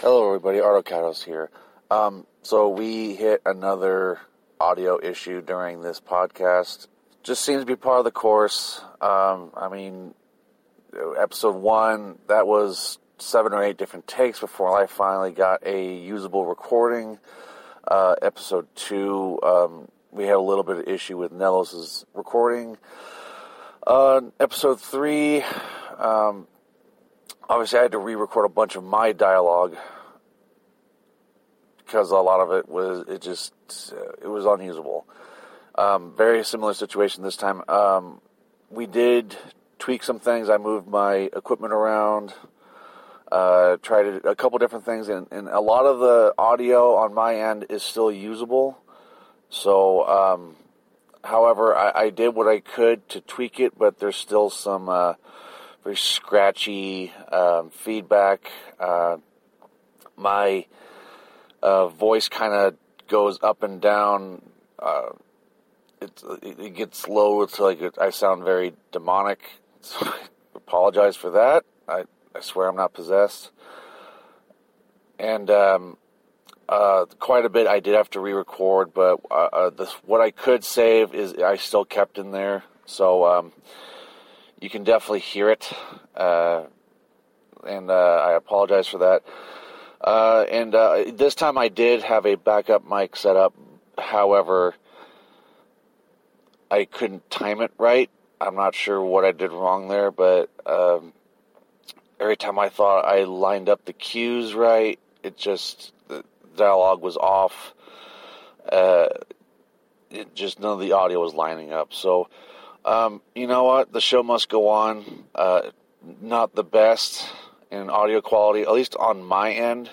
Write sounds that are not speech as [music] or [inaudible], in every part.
Hello, everybody. Artocados here. Um, so we hit another audio issue during this podcast. Just seems to be part of the course. Um, I mean, episode one that was seven or eight different takes before I finally got a usable recording. Uh, episode two, um, we had a little bit of issue with Nelos's recording. Uh, episode three, um, obviously I had to re-record a bunch of my dialogue because a lot of it was it just it was unusable. Um, very similar situation this time. Um, we did tweak some things. I moved my equipment around, uh, tried a couple different things, and, and, a lot of the audio on my end is still usable. So, um, however, I, I, did what I could to tweak it, but there's still some uh, very scratchy um, feedback. Uh, my uh, voice kind of goes up and down. Uh, it, it gets low. It's like I sound very demonic. [laughs] So I apologize for that. I, I swear I'm not possessed. And um, uh, quite a bit I did have to re-record, but uh, uh, this, what I could save is I still kept in there. So um, you can definitely hear it. Uh, and uh, I apologize for that. Uh, and uh, this time I did have a backup mic set up. However, I couldn't time it right. I'm not sure what I did wrong there, but um, every time I thought I lined up the cues right, it just the dialogue was off. Uh, it just none of the audio was lining up. So, um, you know what? The show must go on. Uh, not the best in audio quality, at least on my end.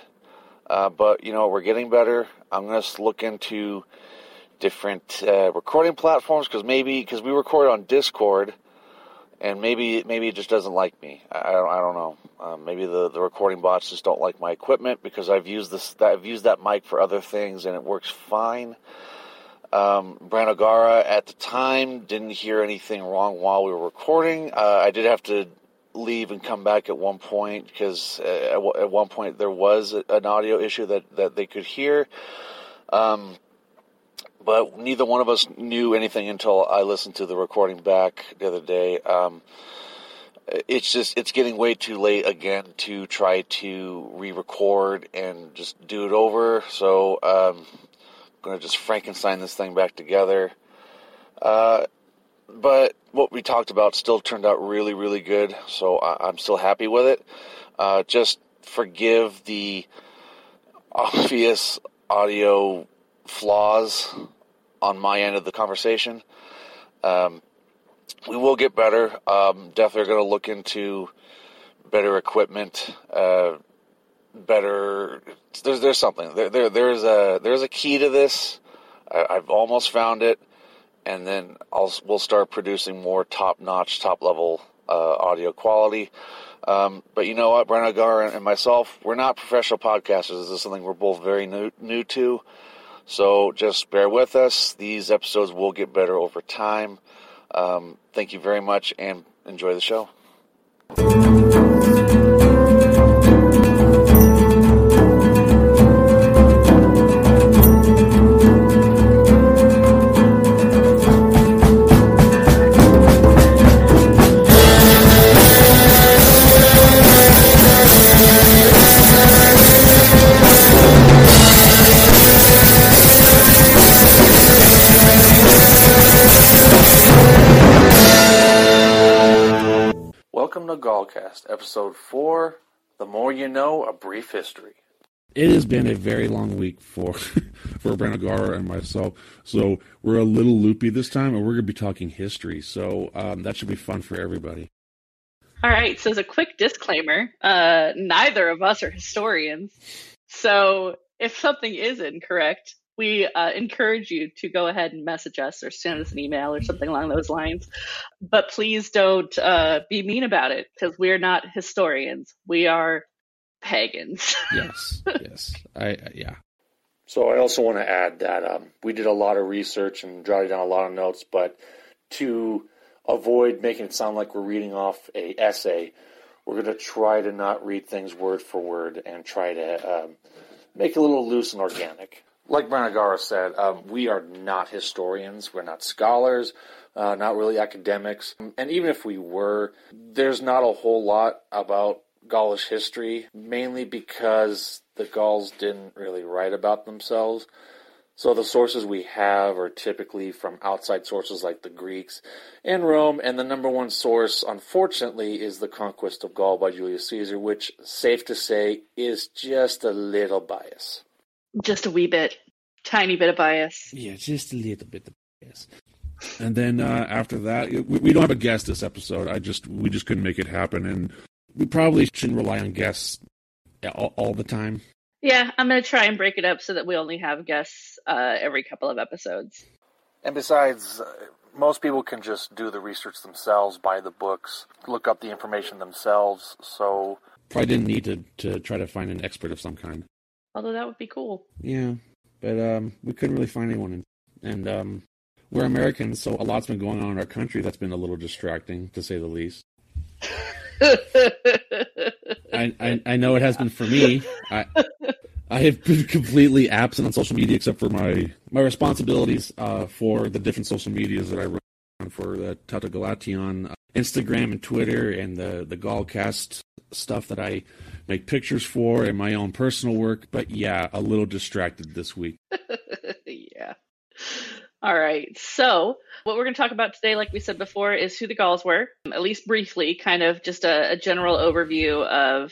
Uh, but you know, we're getting better. I'm to look into different uh, recording platforms because maybe because we record on Discord, and maybe maybe it just doesn't like me. I, I don't I don't know. Uh, maybe the, the recording bots just don't like my equipment because I've used this I've used that mic for other things and it works fine. Um, Branogara at the time didn't hear anything wrong while we were recording. Uh, I did have to leave and come back at one point because uh, at, at, one point there was an audio issue that, that they could hear. Um, but neither one of us knew anything until I listened to the recording back the other day. Um, it's just it's getting way too late again to try to re-record and just do it over. So um, I'm gonna just Frankenstein this thing back together. Uh, but what we talked about still turned out really, really good. So I, am still happy with it. Uh, just forgive the [laughs] obvious audio flaws on my end of the conversation. Um, we will get better. Um, definitely going to look into better equipment, uh, better. There's there's something there, there there's a there's a key to this. I, I've almost found it and then I'll we'll start producing more top notch, top level uh, audio quality. Um, but you know what, Branagara and myself, we're not professional podcasters. This is something we're both very new new to. So just bear with us. These episodes will get better over time. Um, thank you very much and enjoy the show. Gallcast, episode four. The more you know, a brief history. It has been a very long week for [laughs] for Brandon and myself, so we're a little loopy this time, and we're going to be talking history. So um, that should be fun for everybody. All right. So as a quick disclaimer, uh, neither of us are historians. So if something is incorrect, we uh, encourage you to go ahead and message us or send us an email or something along those lines. But please don't uh, be mean about it because we're not historians. We are pagans. [laughs] yes, yes, I, I, yeah. So I also want to add that um, we did a lot of research and jotted down a lot of notes, but to avoid making it sound like we're reading off a essay, we're going to try to not read things word for word and try to um, make it a little loose and organic. Like Branagara said, um, we are not historians, we're not scholars, uh, not really academics, and even if we were, there's not a whole lot about Gaulish history, mainly because the Gauls didn't really write about themselves. So the sources we have are typically from outside sources like the Greeks and Rome, and the number one source, unfortunately, is the conquest of Gaul by Julius Caesar, which, safe to say, is just a little bias. Just a wee bit, tiny bit of bias. Yeah, just a little bit of bias. And then uh, after that, we, we don't have a guest this episode. I just we just couldn't make it happen, and we probably shouldn't rely on guests all, all the time. Yeah, I'm going to try and break it up so that we only have guests uh, every couple of episodes. And besides, uh, most people can just do the research themselves, buy the books, look up the information themselves. So probably didn't need to to try to find an expert of some kind. Although that would be cool. Yeah, but um, we couldn't really find anyone, and um, we're Americans, so a lot's been going on in our country that's been a little distracting, to say the least. [laughs] I, I, I know it has been for me. I I have been completely absent on social media except for my my responsibilities uh, for the different social medias that I run for the Tauta Galation, uh, Instagram and Twitter, and the the Gallcast stuff that I make pictures for, and my own personal work. But yeah, a little distracted this week. [laughs] yeah. All right. So, what we're going to talk about today, like we said before, is who the Gauls were, at least briefly, kind of just a, a general overview of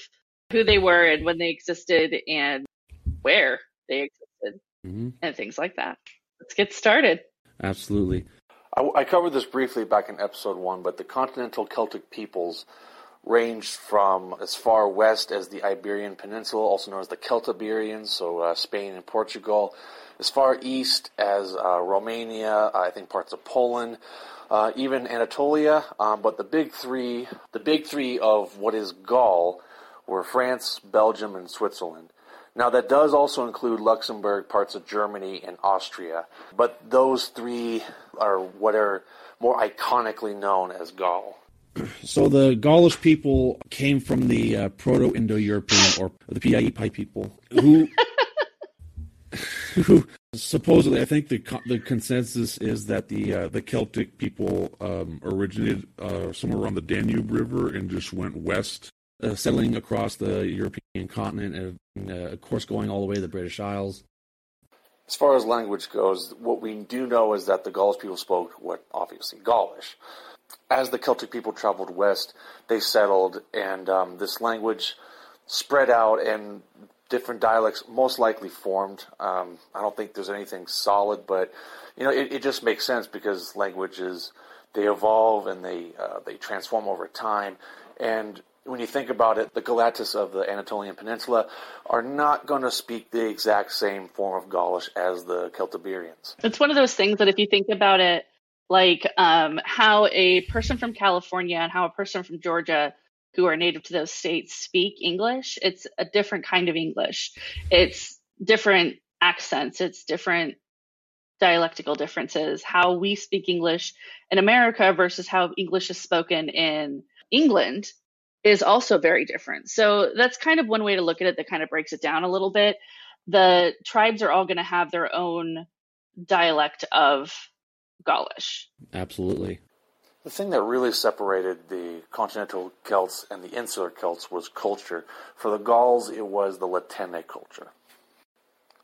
who they were and when they existed and where they existed mm-hmm. and things like that. Let's get started. Absolutely. I, I, covered this briefly back in episode one, but the continental Celtic peoples ranged from as far west as the Iberian Peninsula, also known as the Celtiberians, so uh, Spain and Portugal, as far east as uh, Romania, I think parts of Poland, uh, even Anatolia. Um, but the big three, the big three of what is Gaul, were France, Belgium, and Switzerland. Now that does also include Luxembourg, parts of Germany, and Austria. But those three are what are more iconically known as Gaul. [clears throat] So the Gaulish people came from the uh, Proto-Indo-European or the Piaipi people who [laughs] who supposedly, I think the the consensus is that the uh, the Celtic people um, originated uh, somewhere around the Danube River and just went west, uh, settling across the European continent, and uh, of course going all the way to the British Isles. As far as language goes, what we do know is that the Gaulish people spoke what obviously Gaulish. As the Celtic people traveled west, they settled, and um, this language spread out and different dialects most likely formed. Um, I don't think there's anything solid, but you know, it, it, just makes sense because languages they evolve and they uh, they transform over time. And when you think about it, the Gauletes of the Anatolian Peninsula are not going to speak the exact same form of Gaulish as the Celtiberians. It's one of those things that if you think about it, like um, how a person from California and how a person from Georgia who are native to those states speak English, it's a different kind of English. It's different accents, it's different dialectical differences. How we speak English in America versus how English is spoken in England is also very different. So that's kind of one way to look at it that kind of breaks it down a little bit. The tribes are all going to have their own dialect of Gaulish. Absolutely. The thing that really separated the continental Celts and the insular Celts was culture. For the Gauls, it was the La Tène culture.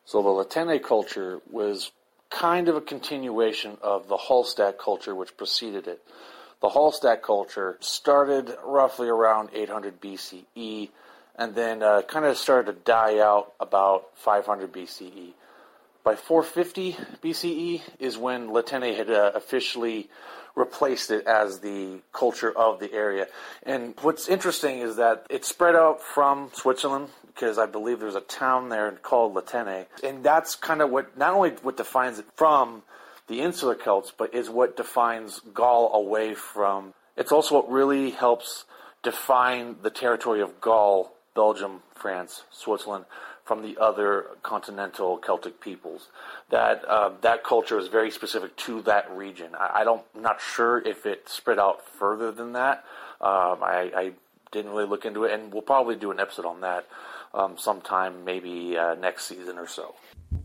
So the La Tène culture was kind of a continuation of the Hallstatt culture which preceded it. The Hallstatt culture started roughly around 800 BCE and then uh, kind of started to die out about 500 BCE. By 450 BCE is when La Tène had uh, officially replaced it as the culture of the area. And what's interesting is that it spread out from Switzerland because I believe there's a town there called La Tène, and that's kind of what not only what defines it from the insular Celts, but is what defines Gaul away from. It's also what really helps define the territory of Gaul, Belgium, France, Switzerland from the other continental Celtic peoples. That uh, that culture is very specific to that region. I, I, don't, I'm not sure if it spread out further than that. Um, I, I, didn't really look into it, and we'll probably do an episode on that um, sometime, maybe uh, next season or so.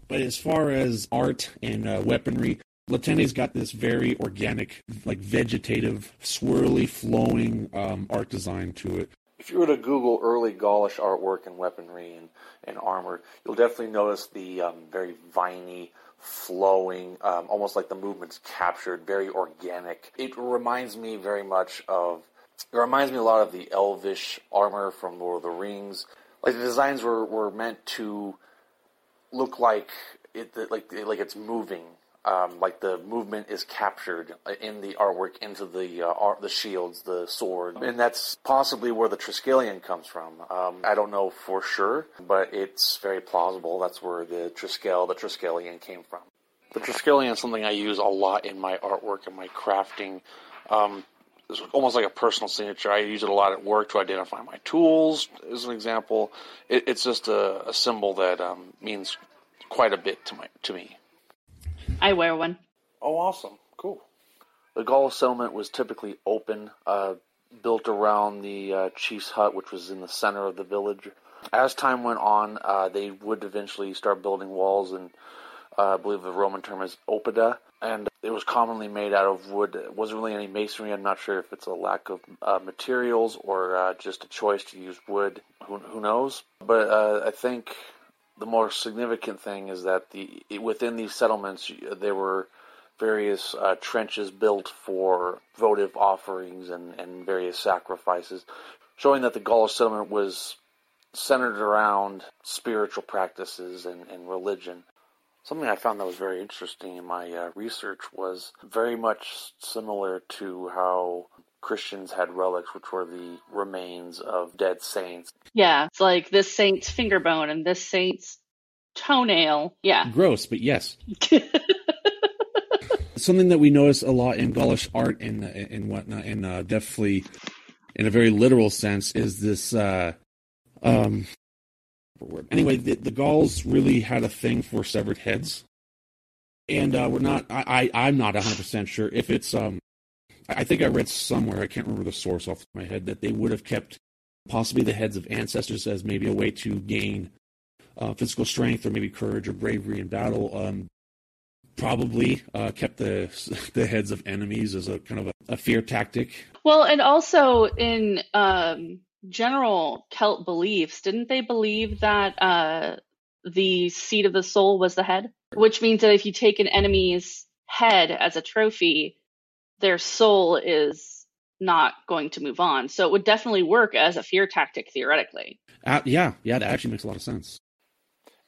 But as far as art and uh, weaponry, La Tène's got this very organic, like vegetative, swirly, flowing um, art design to it. If you were to Google early Gaulish artwork and weaponry and, and armor, you'll definitely notice the um, very viney, flowing, um, almost like the movement's captured, very organic. It reminds me very much of, it reminds me a lot of the elvish armor from Lord of the Rings. Like the designs were, were meant to look like it, like like it's moving um, like the movement is captured in the artwork into the uh, art, the shields, the sword, and that's possibly where the Triskelion comes from. Um, I don't know for sure, but it's very plausible. That's where the Triskel, the Triskelion came from. The Triskelion is something I use a lot in my artwork and my crafting. Um, it's almost like a personal signature. I use it a lot at work to identify my tools, as an example. It, it's just a, a symbol that um, means quite a bit to my to me. I wear one. Oh, awesome. Cool. The Gaul settlement was typically open, uh, built around the uh, chief's hut, which was in the center of the village. As time went on, uh, they would eventually start building walls, and uh, I believe the Roman term is oppida, and it was commonly made out of wood. It wasn't really any masonry. I'm not sure if it's a lack of uh, materials or uh, just a choice to use wood. Who, who knows? But I think the more significant thing is that the within these settlements there were various uh, trenches built for votive offerings and, and various sacrifices, showing that the Gaulish settlement was centered around spiritual practices and, and religion. Something I found that was very interesting in my uh, research was very much similar to how Christians had relics, which were the remains of dead saints. Yeah, it's like this saint's finger bone and this saint's toenail. Yeah. Gross, but yes. [laughs] Something that we notice a lot in Gaulish art and and whatnot, and uh, definitely in a very literal sense, is this. Uh, um, anyway, the, the Gauls really had a thing for severed heads, and uh, we're not. I, I I'm not 100 percent sure if it's um I think I read somewhere, I can't remember the source off my head, that they would have kept possibly the heads of ancestors as maybe a way to gain uh, physical strength or maybe courage or bravery in battle. Um, probably uh, kept the [laughs] the heads of enemies as a kind of a, a fear tactic. Well, and also in um, general Celt beliefs, didn't they believe that uh, the seat of the soul was the head? Which means that if you take an enemy's head as a trophy, their soul is not going to move on. So it would definitely work as a fear tactic theoretically. Uh, yeah, yeah, that actually makes a lot of sense.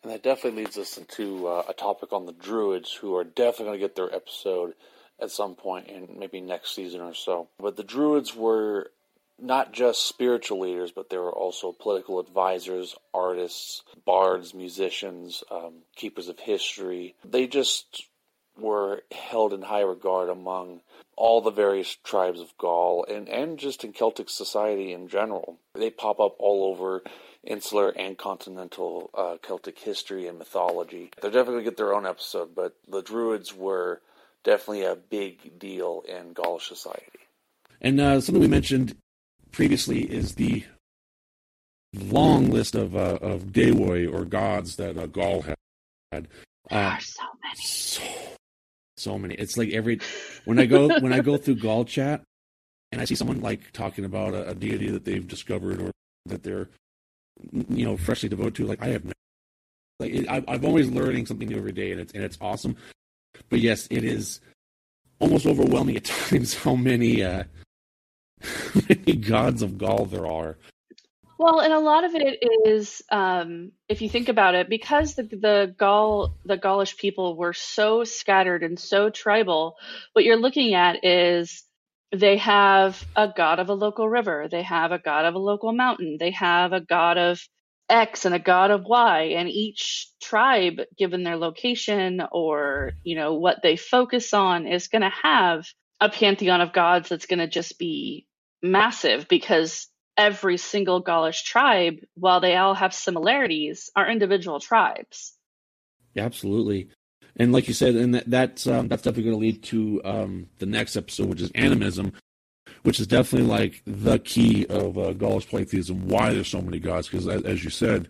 And that definitely leads us into uh, a topic on the Druids, who are definitely going to get their episode at some point in maybe next season or so. But the Druids were not just spiritual leaders, but they were also political advisors, artists, bards, musicians, um, keepers of history. They just were held in high regard among all the various tribes of Gaul and, and just in Celtic society in general. They pop up all over insular and continental uh, Celtic history and mythology. They're definitely going to get their own episode, but the Druids were definitely a big deal in Gaulish society. And uh, something we mentioned previously is the long list of uh, of deivoi or gods that uh, Gaul had. There are so many. So so many. It's like every when I go when I go [laughs] through Gaul chat and I see someone like talking about a, a deity that they've discovered or that they're you know freshly devoted to. Like I have no, like it, I, I'm always learning something new every day, and it's and it's awesome. But yes, it is almost overwhelming at [laughs] times how many uh, [laughs] many gods of Gaul there are. Well, and a lot of it is, um, if you think about it, because the the Gaul the Gaulish people were so scattered and so tribal. What you're looking at is they have a god of a local river, they have a god of a local mountain, they have a god of X and a god of Y, and each tribe, given their location or you know what they focus on, is going to have a pantheon of gods that's going to just be massive because every single Gaulish tribe, while they all have similarities, are individual tribes. Yeah, absolutely. And like you said, and that, that's um, that's definitely going to lead to um, the next episode, which is animism, which is definitely like the key of uh, Gaulish polytheism. Why there's so many gods? Because as, as, you said,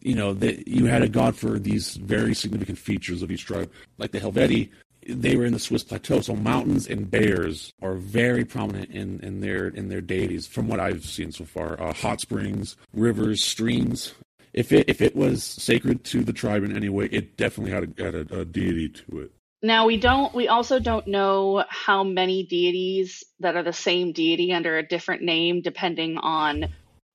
you know that you had a god for these very significant features of each tribe, like the Helvetii. They were in the Swiss plateau, so mountains and bears are very prominent in, in their in their deities. From what I've seen so far, uh, hot springs, rivers, streams. If it if it was sacred to the tribe in any way, it definitely had a, had a, a deity to it. Now we don't we also don't know how many deities that are the same deity under a different name depending on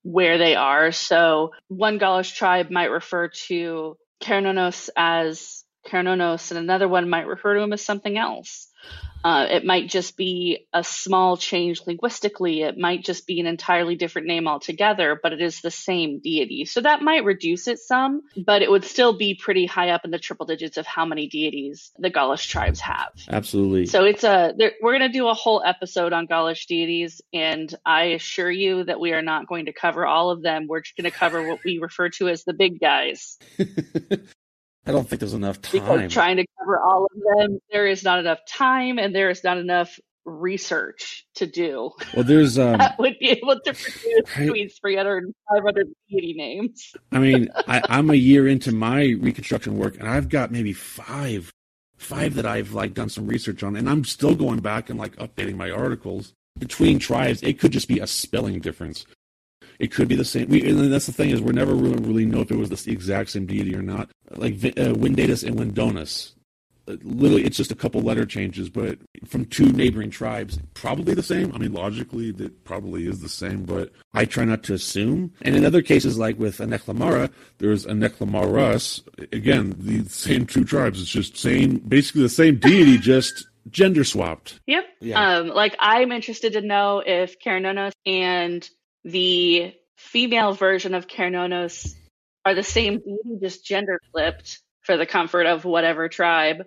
where they are. So one Gaulish tribe might refer to Cernunnos as Cernunnos and another one might refer to him as something else. Uh, it might just be a small change linguistically. It might just be an entirely different name altogether, but it is the same deity. So that might reduce it some, but it would still be pretty high up in the triple digits of how many deities the Gaulish tribes have. Absolutely. So it's a we're going to do a whole episode on Gaulish deities, and I assure you that we are not going to cover all of them. We're just going to cover what we refer to as the big guys. [laughs] I don't think there's enough time. Because trying to cover all of them, there is not enough time and there is not enough research to do. Well, there's [laughs] um, that would be able to produce between 300 and 500 deity names. I mean, [laughs] I, I'm a year into my reconstruction work, and I've got maybe five, five that I've like done some research on, and I'm still going back and like updating my articles between tribes. It could just be a spelling difference. It could be the same. We, and that's the thing is we're never really really know if it was the exact same deity or not. Like uh, Windatus and Windonus, uh, literally it's just a couple letter changes, but from two neighboring tribes, probably the same. I mean, logically, that probably is the same, but I try not to assume. And in other cases, like with Aneklamara, there's Anechlamaras. Again, the same two tribes. It's just same, basically the same deity, [laughs] just gender swapped. Yep. Yeah. Um, like I'm interested to know if Cernunnos and the female version of Cernunnos are the same deity, just gender flipped for the comfort of whatever tribe,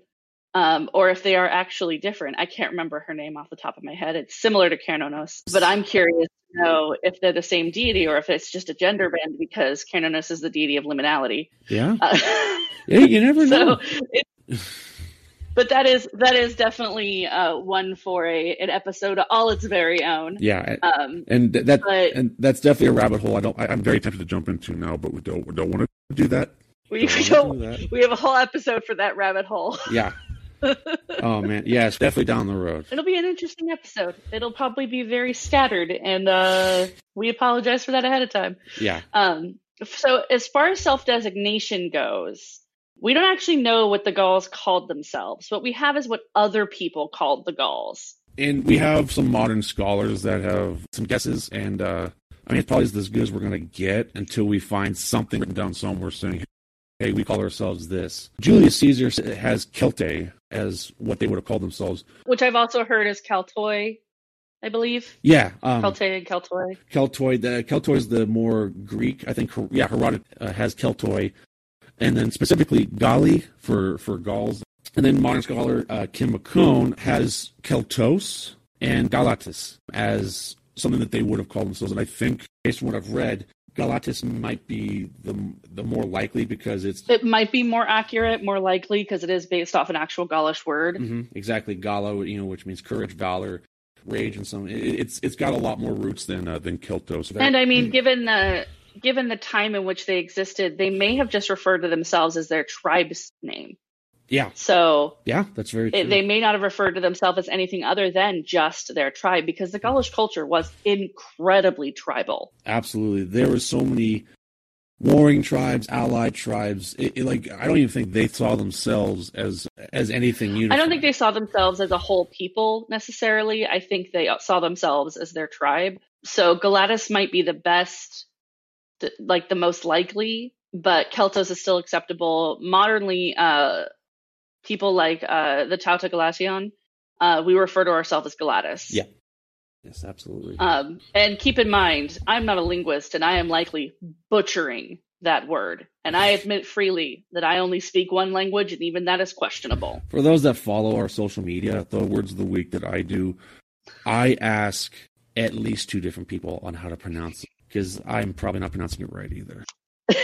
um, or if they are actually different. I can't remember her name off the top of my head. It's similar to Cernunnos, but I'm curious to know if they're the same deity or if it's just a gender bend because Cernunnos is the deity of liminality. Yeah. Uh, [laughs] yeah, you never know. So but that is that is definitely uh, one for a an episode all its very own. Yeah, um, and that but, and that's definitely a rabbit hole. I don't. I, am very tempted to jump into now, but we don't we don't want to do that. We don't. don't do we have a whole episode for that rabbit hole. [laughs] Yeah. oh man, yeah, it's definitely down the road. It'll be an interesting episode. It'll probably be very scattered, and uh, we apologize for that ahead of time. Yeah. Um. So as far as self designation goes, we don't actually know what the Gauls called themselves. What we have is what other people called the Gauls. And we have some modern scholars that have some guesses, and uh, I mean, it's probably as good as we're going to get until we find something written down somewhere saying, hey, we call ourselves this. Julius Caesar has Celte as what they would have called themselves. Which I've also heard is Keltoi, I believe. Yeah. Um, Celte and Keltoi. Keltoi. The, Keltoi is the more Greek. I think, yeah, Herodotus uh, has Keltoi and then specifically Galli for, for Gauls. And then modern scholar uh, Kim McCone has Keltos and Galatis as something that they would have called themselves. And I think, based on what I've read, Galatis might be the the more likely because it's it might be more accurate, more likely because it is based off an actual Gaulish word. Mm-hmm, exactly, Gallo, you know, which means courage, valor, rage, and some. It, it's it's got a lot more roots than uh, than Keltos. And I mean, given the given the time in which they existed, they may have just referred to themselves as their tribe's name. Yeah. So yeah, that's very true. They may not have referred to themselves as anything other than just their tribe because the Gaulish culture was incredibly tribal. Absolutely, there were so many warring tribes, allied tribes. It, it, like I don't even think they saw themselves as as anything unified. I don't think they saw themselves as a whole people necessarily. I think they saw themselves as their tribe. So Galatis might be the best the, like the most likely, but Keltos is still acceptable. Modernly, uh, people like uh, the Tauta Galation, uh, we refer to ourselves as Galatis. Yeah. Yes, absolutely. Um, and keep in mind, I'm not a linguist, and I am likely butchering that word. And I admit freely that I only speak one language, and even that is questionable. For those that follow our social media, the words of the week that I do, I ask at least two different people on how to pronounce because I'm probably not pronouncing it right either. [laughs]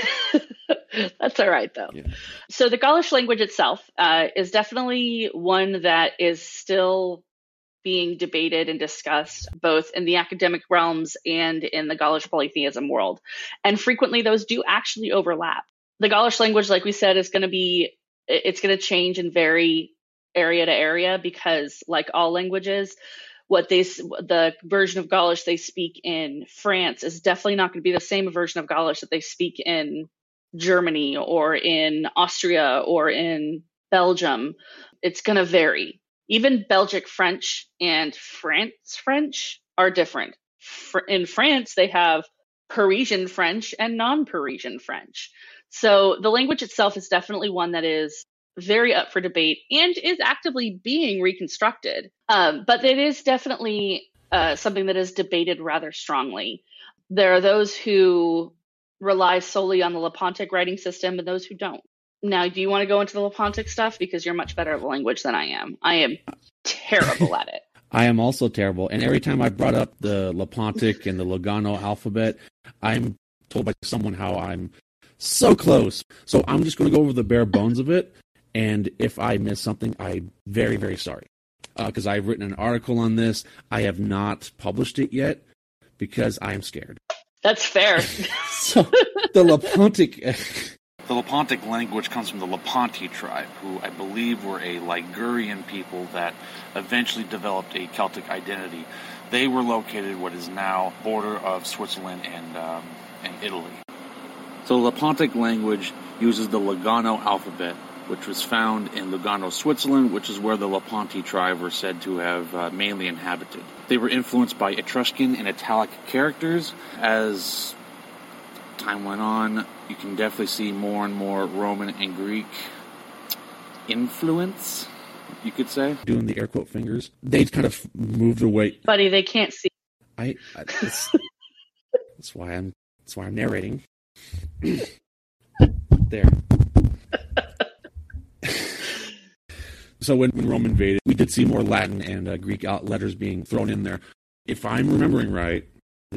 That's all right, though. Yeah. So, the Gaulish language itself uh, is definitely one that is still being debated and discussed both in the academic realms and in the Gaulish polytheism world. And frequently those do actually overlap. The Gaulish language, like we said, is going to be, it's going to change and vary area to area because, like all languages, what they the version of Gaulish they speak in France is definitely not going to be the same version of Gaulish that they speak in Germany or in Austria or in Belgium. It's going to vary. Even Belgic French and France French are different. In France, they have Parisian French and non Parisian French. So the language itself is definitely one that is very up for debate and is actively being reconstructed. Um, but it is definitely uh, something that is debated rather strongly. There are those who rely solely on the Lepontic writing system and those who don't. Now, do you want to go into the Lepontic stuff? Because you're much better at the language than I am. I am terrible at it. [laughs] I am also terrible. And every time I brought up the Lepontic and the Lugano alphabet, I'm told by someone how I'm so close. So I'm just going to go over the bare bones of it. And if I miss something, I'm very, very sorry. Because uh, I've written an article on this. I have not published it yet because I am scared. That's fair. [laughs] so the Lepontic. [laughs] the Lepontic language comes from the Leponti tribe, who I believe were a Ligurian people that eventually developed a Celtic identity. They were located what is now border of Switzerland and um, and Italy. So the Lepontic language uses the Lugano alphabet, which was found in Lugano, Switzerland, which is where the Leponti tribe were said to have uh, mainly inhabited. They were influenced by Etruscan and Italic characters. As time went on, you can definitely see more and more Roman and Greek influence, you could say. Doing the air quote fingers. They kind of moved away. Buddy, they can't see. I. I that's, [laughs] that's why I'm. That's why I'm narrating. [clears throat] there. So when, when Rome invaded, we did see more Latin and uh, Greek letters being thrown in there. If I'm remembering right,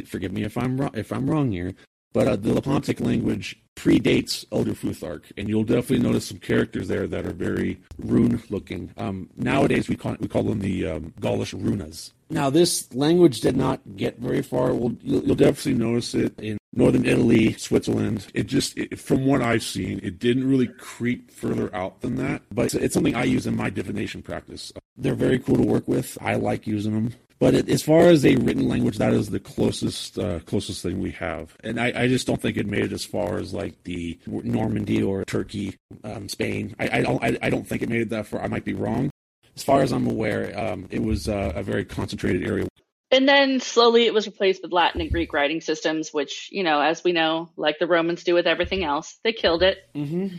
forgive me if I'm wrong, if I'm wrong here, but uh, the Lepontic language predates Elder Futhark, and you'll definitely notice some characters there that are very rune looking. Um, nowadays, we call we call them the um, Gaulish runas. Now, this language did not get very far. Well, you'll, you'll definitely notice it in northern Italy, Switzerland. It just, it, from what I've seen, it didn't really creep further out than that. But it's, it's, something I use in my divination practice. They're very cool to work with. I like using them. But it, as far as a written language, that is the closest uh, closest thing we have, and I, I, just don't think it made it as far as like the Normandy or Turkey, um, Spain. I, I don't I, I, don't think it made it that far. I might be wrong. As far as I'm aware, um, it was uh, a very concentrated area. And then slowly it was replaced with Latin and Greek writing systems, which, you know, as we know, like the Romans do with everything else, they killed it. Mm-hmm.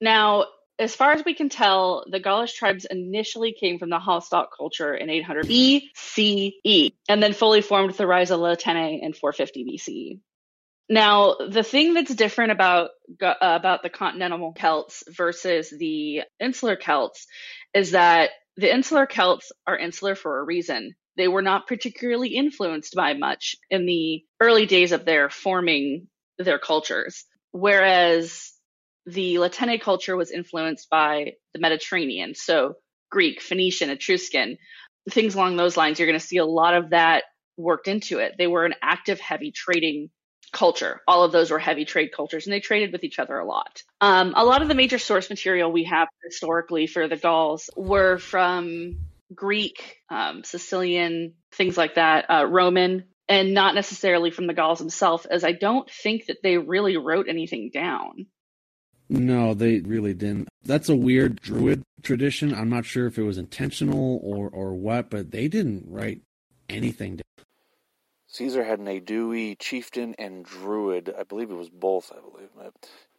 Now, as far as we can tell, the Gaulish tribes initially came from the Hallstatt culture in 800 BCE and then fully formed the rise of La Tène in 450 BCE. Now, the thing that's different about uh, about the continental Celts versus the insular Celts is that the insular Celts are insular for a reason. They were not particularly influenced by much in the early days of their forming their cultures, whereas the La Tène culture was influenced by the Mediterranean, so Greek, Phoenician, Etruscan, things along those lines. You're going to see a lot of that worked into it. They were an active, heavy trading culture. All of those were heavy trade cultures, and they traded with each other a lot. Um, a lot of the major source material we have historically for the Gauls were from Greek, um, Sicilian, things like that, uh, Roman, and not necessarily from the Gauls themselves, as I don't think that they really wrote anything down. No, they really didn't. That's a weird druid tradition. I'm not sure if it was intentional or, or what, but they didn't write anything down. Caesar had an Aedui chieftain and druid. I believe it was both, I believe.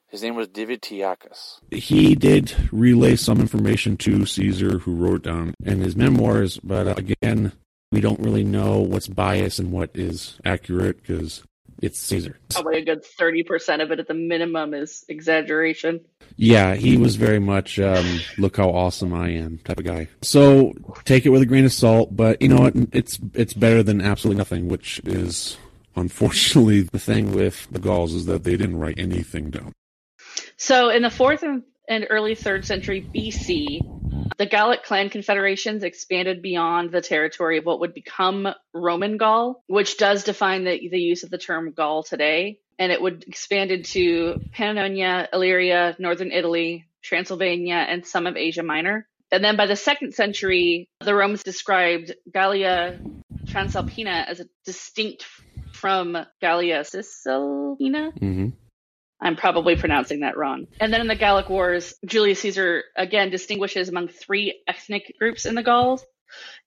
His name was Divitiacus. He did relay some information to Caesar, who wrote down in his memoirs, but uh, again, we don't really know what's biased and what is accurate because it's Caesar. Probably a good 30% of it at the minimum is exaggeration. Yeah, he was very much um, look how awesome I am type of guy. So take it with a grain of salt, but you know what? It's it's better than absolutely nothing, which is unfortunately the thing with the Gauls is that they didn't write anything down. So in the fourth and, early third century BC, The Gallic clan confederations expanded beyond the territory of what would become Roman Gaul, which does define the, the use of the term Gaul today. And it would expand into Pannonia, Illyria, northern Italy, Transylvania, and some of Asia Minor. And then by the second century, the Romans described Gallia Transalpina as a distinct from Gallia Cisalpina. hmm I'm probably pronouncing that wrong. And then in the Gallic Wars, Julius Caesar again distinguishes among three ethnic groups in the Gauls.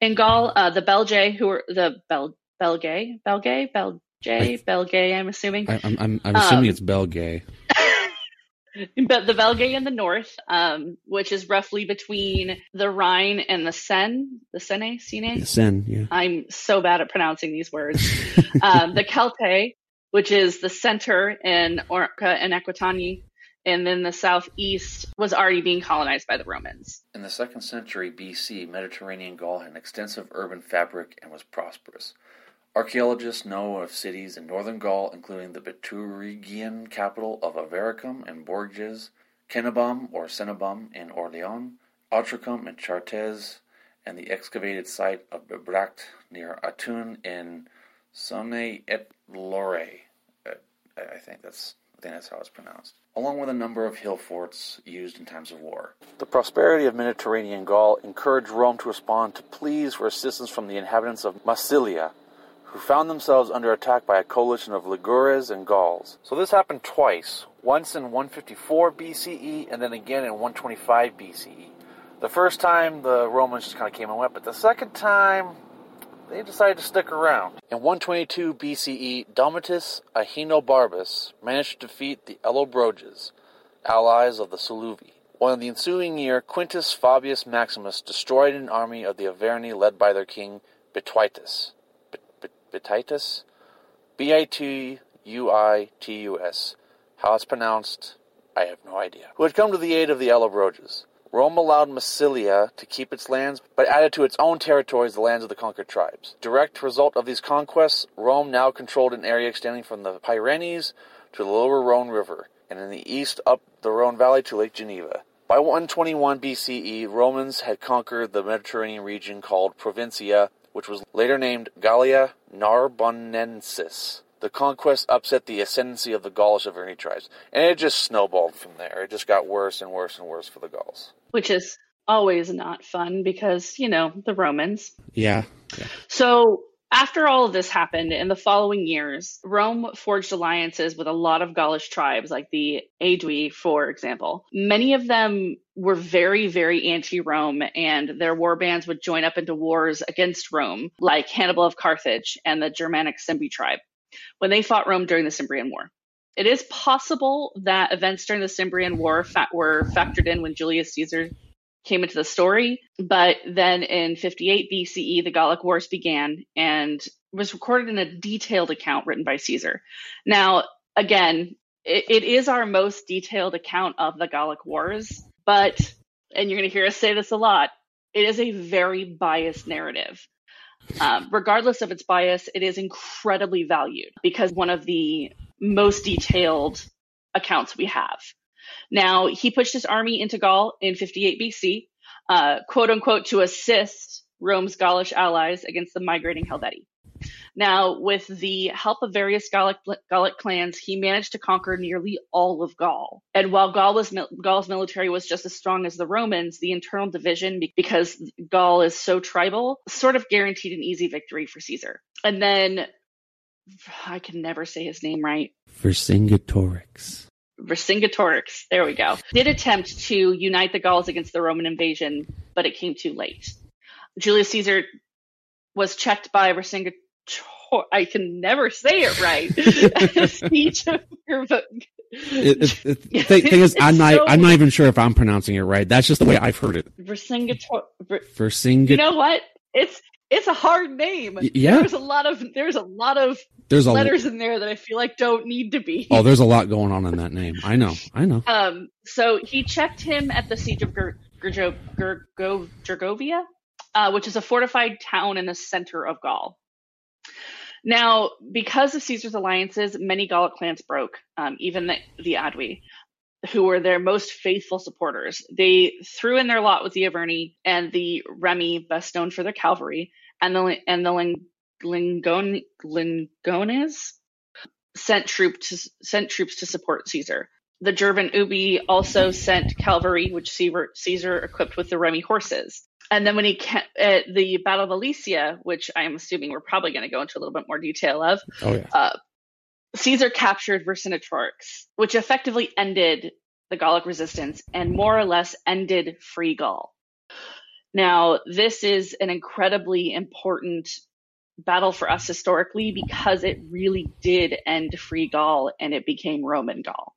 In Gaul, uh, the Belgae, who are the Bel Belgae, Belgae, Belgae, Belgae. I'm assuming. I, I'm I'm, I'm assuming Um, it's Belgay. [laughs] but the Belgae in the north, um, which is roughly between the Rhine and the Seine, the Seine, Seine. Sen, yeah. I'm so bad at pronouncing these words. [laughs] um, the Celtae, which is the center in Orca and Aquitania, and then the southeast was already being colonized by the Romans. In the second century BC, Mediterranean Gaul had an extensive urban fabric and was prosperous. Archaeologists know of cities in northern Gaul, including the Biturigian capital of Avaricum and Bourges, Cenabum or Cenabum in Orleans, Autricum in Chartres, and the excavated site of Bibracte near Autun in Saône et Loire. Uh, I think that's I think that's how it's pronounced. Along with a number of hill forts used in times of war. The prosperity of Mediterranean Gaul encouraged Rome to respond to pleas for assistance from the inhabitants of Massilia, who found themselves under attack by a coalition of Ligures and Gauls. So this happened twice, once in 154 BCE and then again in 125 BCE. The first time the Romans just kind of came and went, but the second time they decided to stick around. In 122 BCE, Domitius Ahenobarbus managed to defeat the Allobroges, allies of the Salluvii. While in the ensuing year, Quintus Fabius Maximus destroyed an army of the Averni led by their king Bituitus. Bit- Bit- Bititus? B I T U I T U S. How it's pronounced, I have no idea. Who had come to the aid of the Allobroges. Rome allowed Massilia to keep its lands, but added to its own territories the lands of the conquered tribes. Direct result of these conquests, Rome now controlled an area extending from the Pyrenees to the lower Rhone River, and in the east up the Rhone Valley to Lake Geneva. By 121 BCE, Romans had conquered the Mediterranean region called Provincia, which was later named Gallia Narbonensis. The conquest upset the ascendancy of the Gaulish Averni tribes, and it just snowballed from there. It just got worse and worse and worse for the Gauls. which is always not fun because, you know, the Romans. Yeah. yeah. So after all of this happened in the following years, Rome forged alliances with a lot of Gaulish tribes, like the Aedui, for example. Many of them were very, very anti Rome, and their war bands would join up into wars against Rome, like Hannibal of Carthage and the Germanic Cimbri tribe, when they fought Rome during the Cimbrian War. It is possible that events during the Cimbrian War fa- were factored in when Julius Caesar came into the story. But then in 58 BCE, the Gallic Wars began and was recorded in a detailed account written by Caesar. Now, again, it, it is our most detailed account of the Gallic Wars, but, and you're going to hear us say this a lot, it is a very biased narrative. Um, regardless of its bias, it is incredibly valued because one of the most detailed accounts we have. Now, he pushed his army into Gaul in 58 BC, uh, quote unquote, to assist Rome's Gaulish allies against the migrating Helvetii. Now, with the help of various Gallic, Gallic clans, he managed to conquer nearly all of Gaul. And while Gaul was, Gaul's military was just as strong as the Romans, the internal division, because Gaul is so tribal, sort of guaranteed an easy victory for Caesar. And then, I can never say his name right. Vercingetorix. Vercingetorix, there we go, did attempt to unite the Gauls against the Roman invasion, but it came too late. Julius Caesar was checked by Vercingetorix. I can never say it right. [laughs] It, it, it, the thing is, I'm not. so- I'm not even sure if I'm pronouncing it right. That's just the way I've heard it. Vercingetor. Ver- you know what? It's it's a hard name. Yeah. There's a lot of there's a lot of there's letters in there that I feel like don't need to be. oh, there's a lot going on in that name. I know. I know. Um, so he checked him at the siege of Ger- Gergo- Gergo- Gergovia, uh, which is a fortified town in the center of Gaul. Now, because of Caesar's alliances, many Gallic clans broke, um, even the, the Aedui. who were their most faithful supporters. They threw in their lot with the Averni and the Remi, best known for their cavalry, and the and the Ling, Lingon, Lingones sent troops sent troops to support Caesar. The German Ubi also sent cavalry, which Caesar equipped with the Remi horses. And then when he at the Battle of Alesia, which I am assuming we're probably going to go into a little bit more detail of, oh, yeah. uh, Caesar captured Vercingetorix, which effectively ended the Gallic resistance and more or less ended free Gaul. Now, this is an incredibly important battle for us historically because it really did end free Gaul and it became Roman Gaul.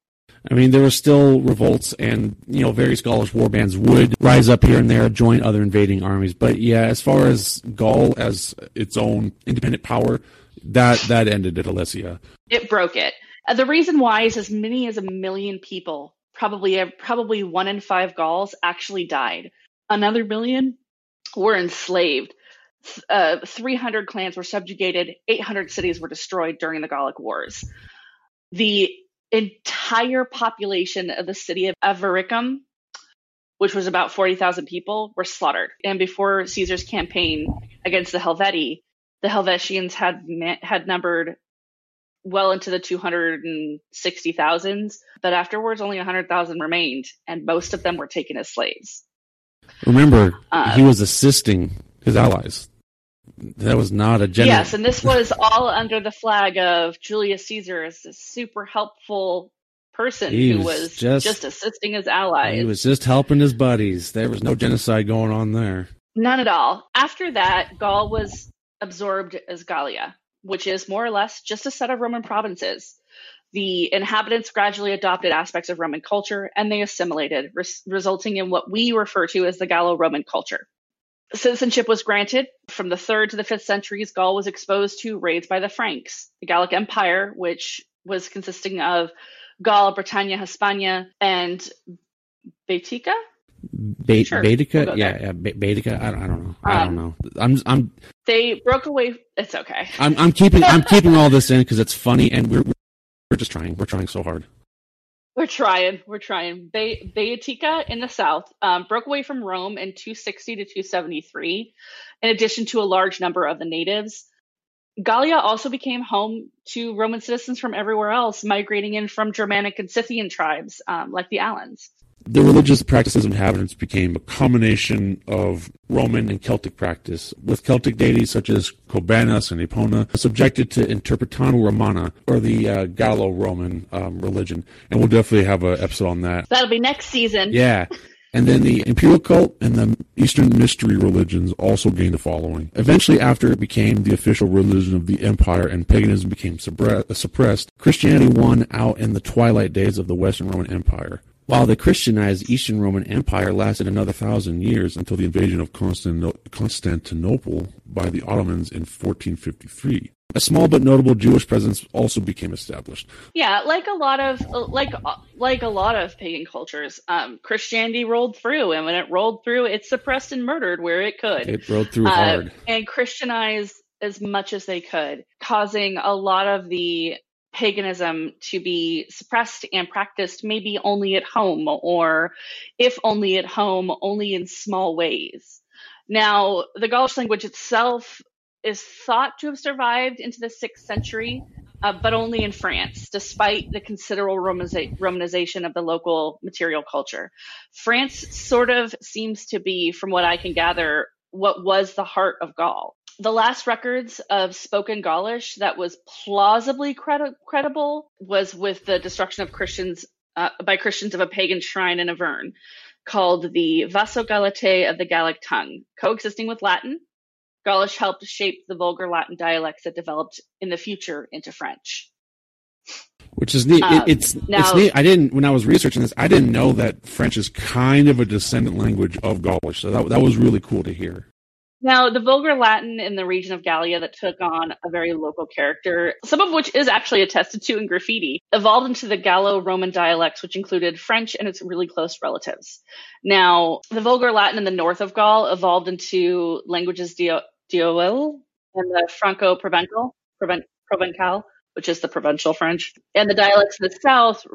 I mean, there were still revolts, and you know, various Gaulish war bands would rise up here and there, join other invading armies. But yeah, as far as Gaul as its own independent power, that that ended at Alesia. It broke it. Uh, the reason why is as many as a million people, probably uh, probably one in five Gauls, actually died. Another million were enslaved. Uh, 300 clans were subjugated. 800 cities were destroyed during the Gallic Wars. The entire population of the city of Avaricum, which was about 40,000 people, were slaughtered. And before Caesar's campaign against the Helvetii, the Helvetians had had numbered well into the 260,000s, but afterwards only 100,000 remained, and most of them were taken as slaves. Remember, uh, he was assisting his allies. That was not a general. Yes, and this was all under the flag of Julius Caesar as a super helpful person he who was, was just, just assisting his allies. He was just helping his buddies. There was no mm-hmm. genocide going on there. None at all. After that, Gaul was absorbed as Gallia, which is more or less just a set of Roman provinces. The inhabitants gradually adopted aspects of Roman culture and they assimilated, res- resulting in what we refer to as the Gallo Roman culture. Citizenship was granted. From the 3rd to the 5th centuries, Gaul was exposed to raids by the Franks. The Gallic Empire, which was consisting of Gaul, Britannia, Hispania, and Baetica. Ba- sure, Baetica, we'll yeah, yeah, Baetica. I don't, I don't know. I don't um, know. I'm, I'm. They broke away. It's okay. I'm, I'm keeping, I'm keeping all this in because it's funny, and we're, we're just trying. We're trying so hard. We're trying. We're trying. Be- Baetica in the south um, broke away from Rome in 260 to 273, in addition to a large number of the natives. Gallia also became home to Roman citizens from everywhere else, migrating in from Germanic and Scythian tribes um, like the Alans. The religious practices of inhabitants became a combination of Roman and Celtic practice, with Celtic deities such as Cobanus and Epona subjected to Interpretatio Romana, or the uh, Gallo-Roman um, religion. And we'll definitely have an episode on that. That'll be next season. Yeah. And then the imperial cult and the Eastern mystery religions also gained a following. Eventually, after it became the official religion of the empire and paganism became suppressed, Christianity won out in the twilight days of the Western Roman Empire. While the Christianized Eastern Roman Empire lasted another thousand years until the invasion of Constantinople by the Ottomans in 1453. A small but notable Jewish presence also became established. Yeah, like a lot of like like a lot of pagan cultures, um, Christianity rolled through, and when it rolled through, it suppressed and murdered where it could. It rolled through uh, hard and Christianized as much as they could, causing a lot of the paganism to be suppressed and practiced maybe only at home or if only at home only in small ways. Now the gaulish language itself is thought to have survived into the 6th century uh, but only in france despite the considerable romanization of the local material culture. France sort of seems to be from what i can gather what was the heart of gaul the last records of spoken Gaulish that was plausibly credi- credible was with the destruction of Christians uh, by Christians of a pagan shrine in Auvergne called the Vaso Galatae of the Gallic tongue, coexisting with Latin. Gaulish helped shape the vulgar Latin dialects that developed in the future into French. Which is neat. Um, it's now, it's neat. I didn't when I was researching this. I didn't know that French is kind of a descendant language of Gaulish. So that that was really cool to hear. Now, the Vulgar Latin in the region of Gallia that took on a very local character, some of which is actually attested to in graffiti, evolved into the Gallo Roman dialects, which included French and its really close relatives. Now, the Vulgar Latin in the north of Gaul evolved into languages Dio- Dioel and the Franco Provencal, Provencal, which is the provincial French. And the dialects in the south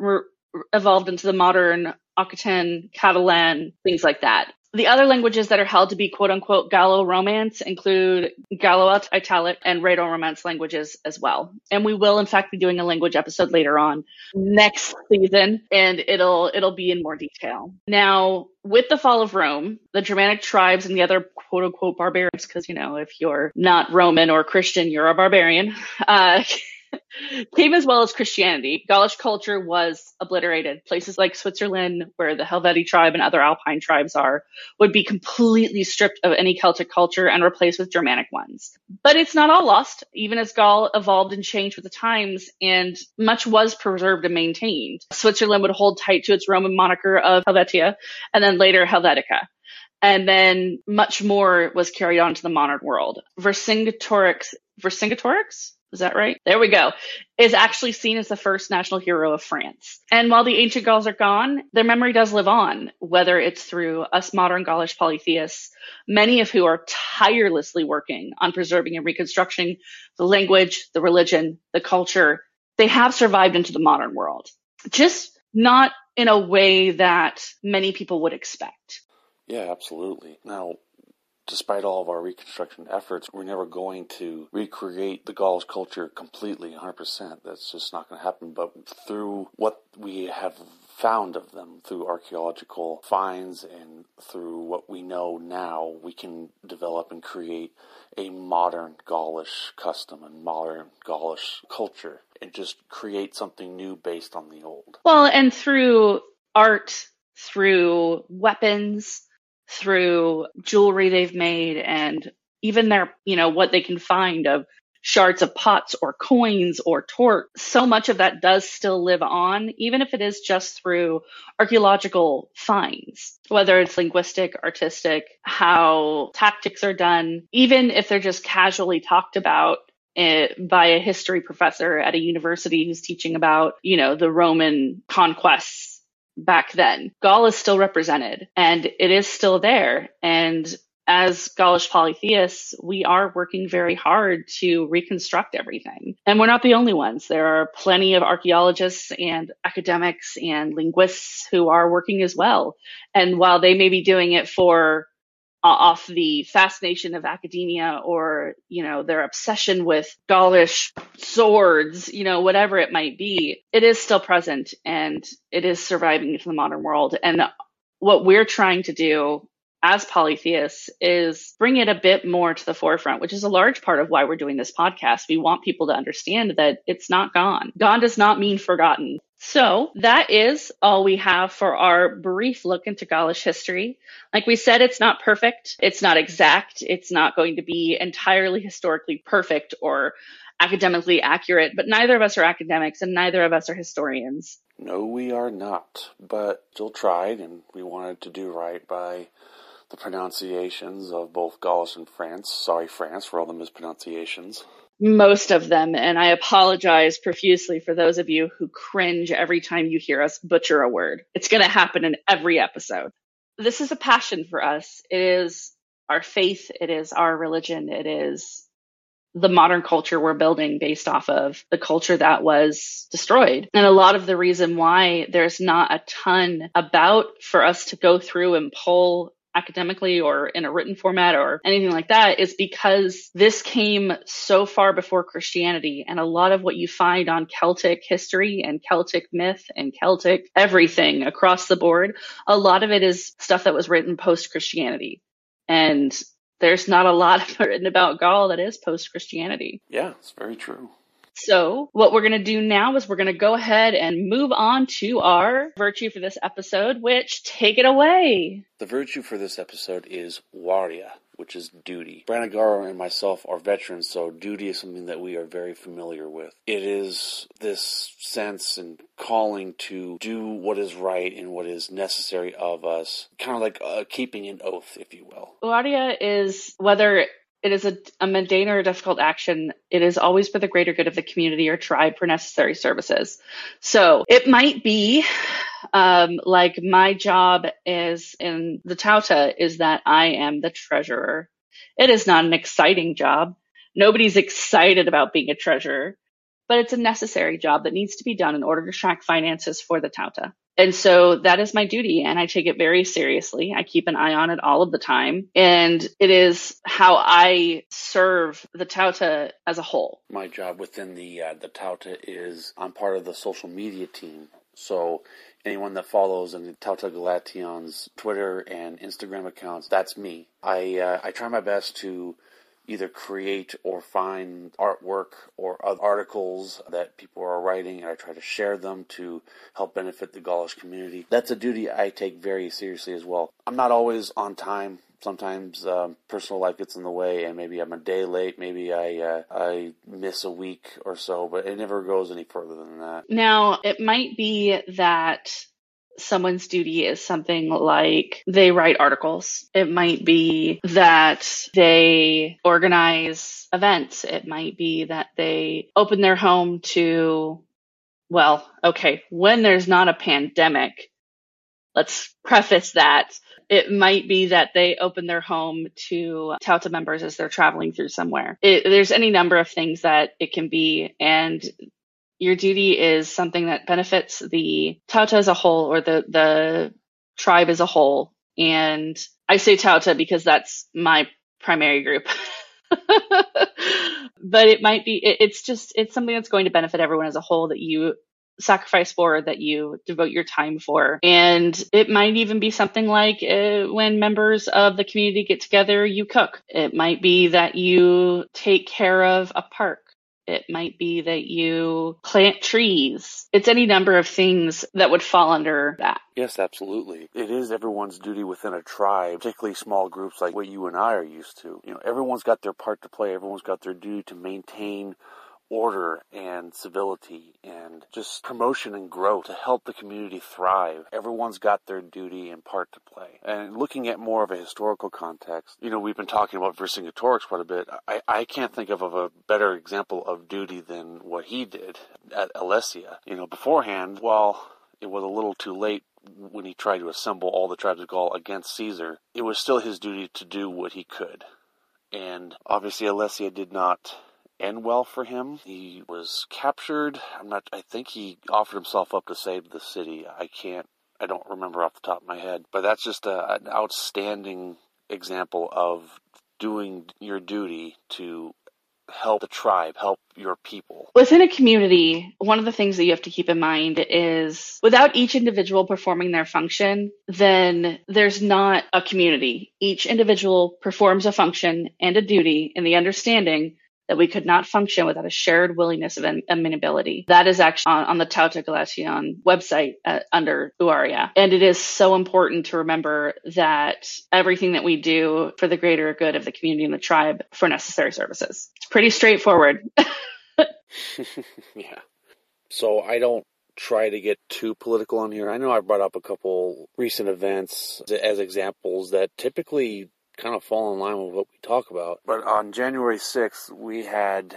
evolved into the modern Occitan, Catalan, things like that. The other languages that are held to be quote unquote Gallo Romance include Gallo Italic and Rhaeto Romance languages as well. And we will in fact be doing a language episode later on next season and it'll it'll be in more detail. Now, with the fall of Rome, the Germanic tribes and the other quote unquote barbarians, because you know, if you're not Roman or Christian, you're a barbarian, [laughs] uh, [laughs] came as well as Christianity. Gaulish culture was obliterated. Places like Switzerland, where the Helvetii tribe and other Alpine tribes are, would be completely stripped of any Celtic culture and replaced with Germanic ones. But it's not all lost, even as Gaul evolved and changed with the times, and much was preserved and maintained. Switzerland would hold tight to its Roman moniker of Helvetia, and then later Helvetica and then much more was carried on to the modern world. Vercingetorix, Vercingetorix is that right? There we go. Is actually seen as the first national hero of France. And while the ancient Gauls are gone, their memory does live on, whether it's through us modern Gaulish polytheists, many of who are tirelessly working on preserving and reconstructing the language, the religion, the culture. They have survived into the modern world, just not in a way that many people would expect. Yeah, absolutely. Now, despite all of our reconstruction efforts, we're never going to recreate the Gauls culture completely 100%. That's just not going to happen. But through what we have found of them, through archaeological finds and through what we know now, we can develop and create a modern Gaulish custom and modern Gaulish culture and just create something new based on the old. Well, and through art, through weapons, through jewelry they've made and even their, you know, what they can find of shards of pots or coins or torque. So much of that does still live on, even if it is just through archaeological finds, whether it's linguistic, artistic, how tactics are done, even if they're just casually talked about eh, by a history professor at a university who's teaching about, you know, the Roman conquests back then. Gaul is still represented and it is still there. And as Gaulish polytheists, we are working very hard to reconstruct everything. And we're not the only ones. There are plenty of archaeologists and academics and linguists who are working as well. And while they may be doing it for Uh, off the fascination of academia or, you know, their obsession with Gaulish swords, you know, whatever it might be, it is still present and it is surviving into the modern world. And what we're trying to do as polytheists is bring it a bit more to the forefront, which is a large part of why we're doing this podcast. We want people to understand that it's not gone. Gone does not mean forgotten. So that is all we have for our brief look into Gaulish history. Like we said, it's not perfect. It's not exact. It's not going to be entirely historically perfect or academically accurate, but neither of us are academics and neither of us are historians. No, we are not, but still tried and we wanted to do right by the pronunciations of both Gaulish and France. Sorry, France, for all the mispronunciations most of them. And I apologize profusely for those of you who cringe every time you hear us butcher a word. It's going to happen in every episode. This is a passion for us. It is our faith. It is our religion. It is the modern culture we're building based off of the culture that was destroyed. And a lot of the reason why there's not a ton about for us to go through and pull academically or in a written format or anything like that is because this came so far before Christianity. And a lot of what you find on Celtic history and Celtic myth and Celtic everything across the board, a lot of it is stuff that was written post Christianity. And there's not a lot [laughs] written about Gaul that is post Christianity. Yeah, it's very true. So what we're going to do now is we're going to go ahead and move on to our virtue for this episode, which take it away. The virtue for this episode is waria, which is duty. Branagara and myself are veterans, so duty is something that we are very familiar with. It is this sense and calling to do what is right and what is necessary of us, kind of like uh, keeping an oath, if you will. Waria is whether it is a, a mundane or a difficult action. It is always for the greater good of the community or tribe for necessary services. So it might be um, like my job is in the Tauta is that I am the treasurer. It is not an exciting job. Nobody's excited about being a treasurer. but it's a necessary job that needs to be done in order to track finances for the Tauta. And so that is my duty and I take it very seriously. I keep an eye on it all of the time. And it is how I serve the Tauta as a whole. My job within the uh, the Tauta is I'm part of the social media team. So anyone that follows the Tauta Galation's Twitter and Instagram accounts, that's me. I uh, I try my best to either create or find artwork or other articles that people are writing and I try to share them to help benefit the Gaulish community. That's a duty I take very seriously as well. I'm not always on time. Sometimes um, personal life gets in the way, and maybe I'm a day late. Maybe I uh, I miss a week or so, but it never goes any further than that. Now, it might be that someone's duty is something like they write articles. It might be that they organize events. It might be that they open their home to, well, okay, when there's not a pandemic, let's preface that. It might be that they open their home to Tauta members as they're traveling through somewhere. It, there's any number of things that it can be, and your duty is something that benefits the Tauta as a whole or the, the tribe as a whole. And I say Tauta because that's my primary group. [laughs] but it might be, it, it's just, it's something that's going to benefit everyone as a whole that you sacrifice for, that you devote your time for. And it might even be something like uh, when members of the community get together, you cook. It might be that you take care of a park it might be that you plant trees. It's any number of things that would fall under that. Yes, absolutely. It is everyone's duty within a tribe, particularly small groups like what you and I are used to. You know, everyone's got their part to play. Everyone's got their duty to maintain order and civility and just promotion and growth to help the community thrive. Everyone's got their duty and part to play. And looking at more of a historical context, you know, we've been talking about Vercingetorix quite a bit. I, I can't think of, of a better example of duty than what he did at Alesia. You know, beforehand, while it was a little too late when he tried to assemble all the tribes of Gaul against Caesar, it was still his duty to do what he could. And obviously, Alesia did not end well for him. He was captured. I'm not. I think he offered himself up to save the city. I can't. I don't remember off the top of my head. But that's just a, an outstanding example of doing your duty to help the tribe, help your people. Within a community, one of the things that you have to keep in mind is without each individual performing their function, then there's not a community. Each individual performs a function and a duty in the understanding that we could not function without a shared willingness of amenability. That is actually on, on the Tauta Galation website uh, under Uaria. And it is so important to remember that everything that we do for the greater good of the community and the tribe for necessary services. It's pretty straightforward. [laughs] [laughs] yeah. So I don't try to get too political on here. I know I brought up a couple recent events as examples that typically kind of fall in line with what we talk about. But on January 6th, we had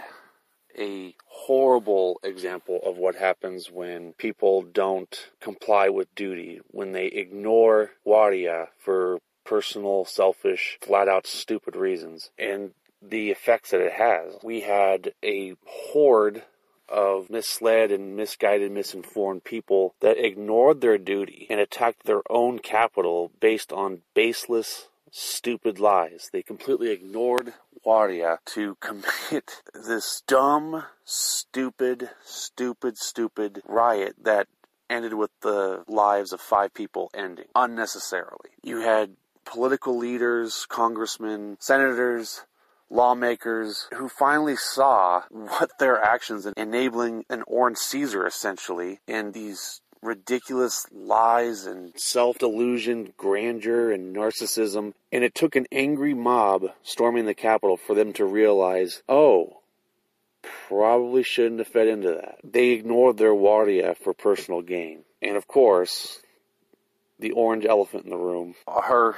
a horrible example of what happens when people don't comply with duty, when they ignore Waria for personal, selfish, flat out stupid reasons, and the effects that it has. We had a horde of misled and misguided, misinformed people that ignored their duty and attacked their own capital based on baseless stupid lies. They completely ignored Waria to [laughs] commit this dumb, stupid, stupid, stupid riot that ended with the lives of five people ending unnecessarily. You had political leaders, congressmen, senators, lawmakers who finally saw [laughs] what their actions in enabling an orange Caesar essentially and these ridiculous lies and self delusion, grandeur, and narcissism. And it took an angry mob storming the Capitol for them to realize, oh, probably shouldn't have fed into that. They ignored their waria for personal gain. And of course, the orange elephant in the room, her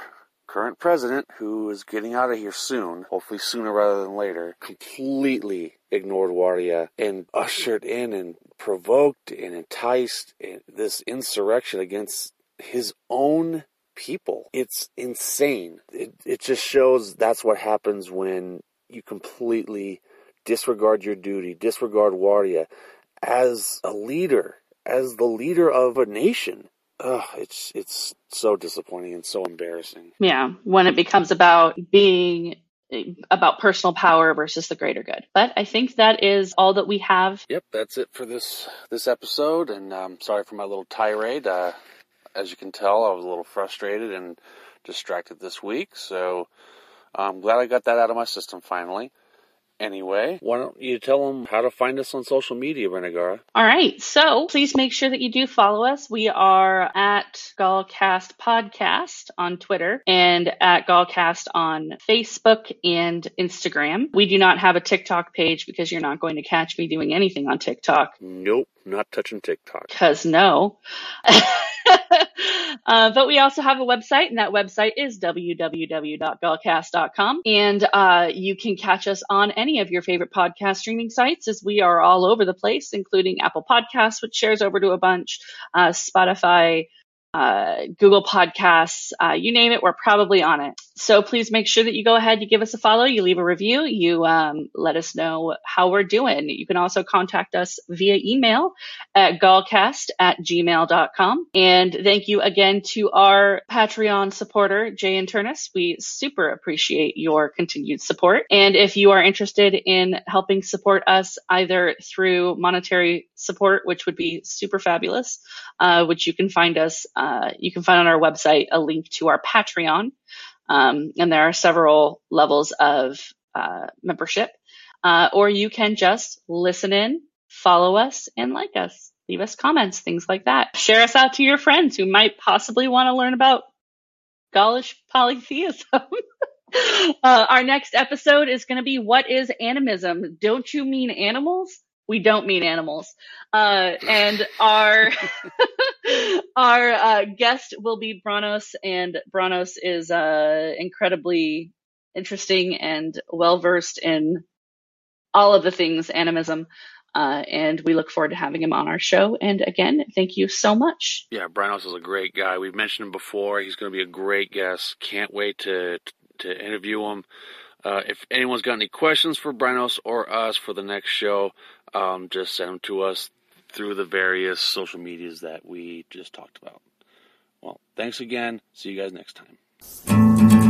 current president, who is getting out of here soon, hopefully sooner rather than later, completely ignored Waria and ushered in and provoked and enticed this insurrection against his own people. It's insane. It, it just shows that's what happens when you completely disregard your duty, disregard Waria as a leader, as the leader of a nation. Ugh, it's it's so disappointing and so embarrassing. Yeah, when it becomes about being about personal power versus the greater good. But I think that is all that we have. Yep, that's it for this this episode. And I'm um, sorry for my little tirade. Uh, as you can tell, I was a little frustrated and distracted this week. So I'm glad I got that out of my system finally. Anyway, why don't you tell them how to find us on social media, Branagara? All right. So please make sure that you do follow us. We are at Gallcast Podcast on Twitter and at Gallcast on Facebook and Instagram. We do not have a TikTok page because you're not going to catch me doing anything on TikTok. Nope, not touching TikTok. Because no. [laughs] uh, but we also have a website, and that website is www.gallcast.com. And uh, you can catch us on any of your favorite podcast streaming sites, as we are all over the place, including Apple Podcasts, which shares over to a bunch, uh, Spotify, uh, Google Podcasts, uh, you name it, we're probably on it. So please make sure that you go ahead, you give us a follow, you leave a review, you um, let us know how we're doing. You can also contact us via email at gallcast at gmail.com. And thank you again to our Patreon supporter, Jay and Turnus. We super appreciate your continued support. And if you are interested in helping support us either through monetary support, which would be super fabulous, uh, which you can find us, uh, you can find on our website a link to our Patreon. Um, and there are several levels of uh, membership. Uh, or you can just listen in, follow us, and like us. Leave us comments, things like that. Share us out to your friends who might possibly want to learn about Gaulish polytheism. [laughs] uh, our next episode is going to be What is Animism? Don't you mean animals? We don't mean animals. Uh, and our [laughs] our uh, guest will be Branos, and Branos is uh, incredibly interesting and well versed in all of the things animism. Uh, and we look forward to having him on our show. And again, thank you so much. Yeah, Branos is a great guy. We've mentioned him before. He's going to be a great guest. Can't wait to to interview him. Uh, if anyone's got any questions for Branos or us for the next show, um, just send them to us through the various social medias that we just talked about. Well, thanks again. See you guys next time.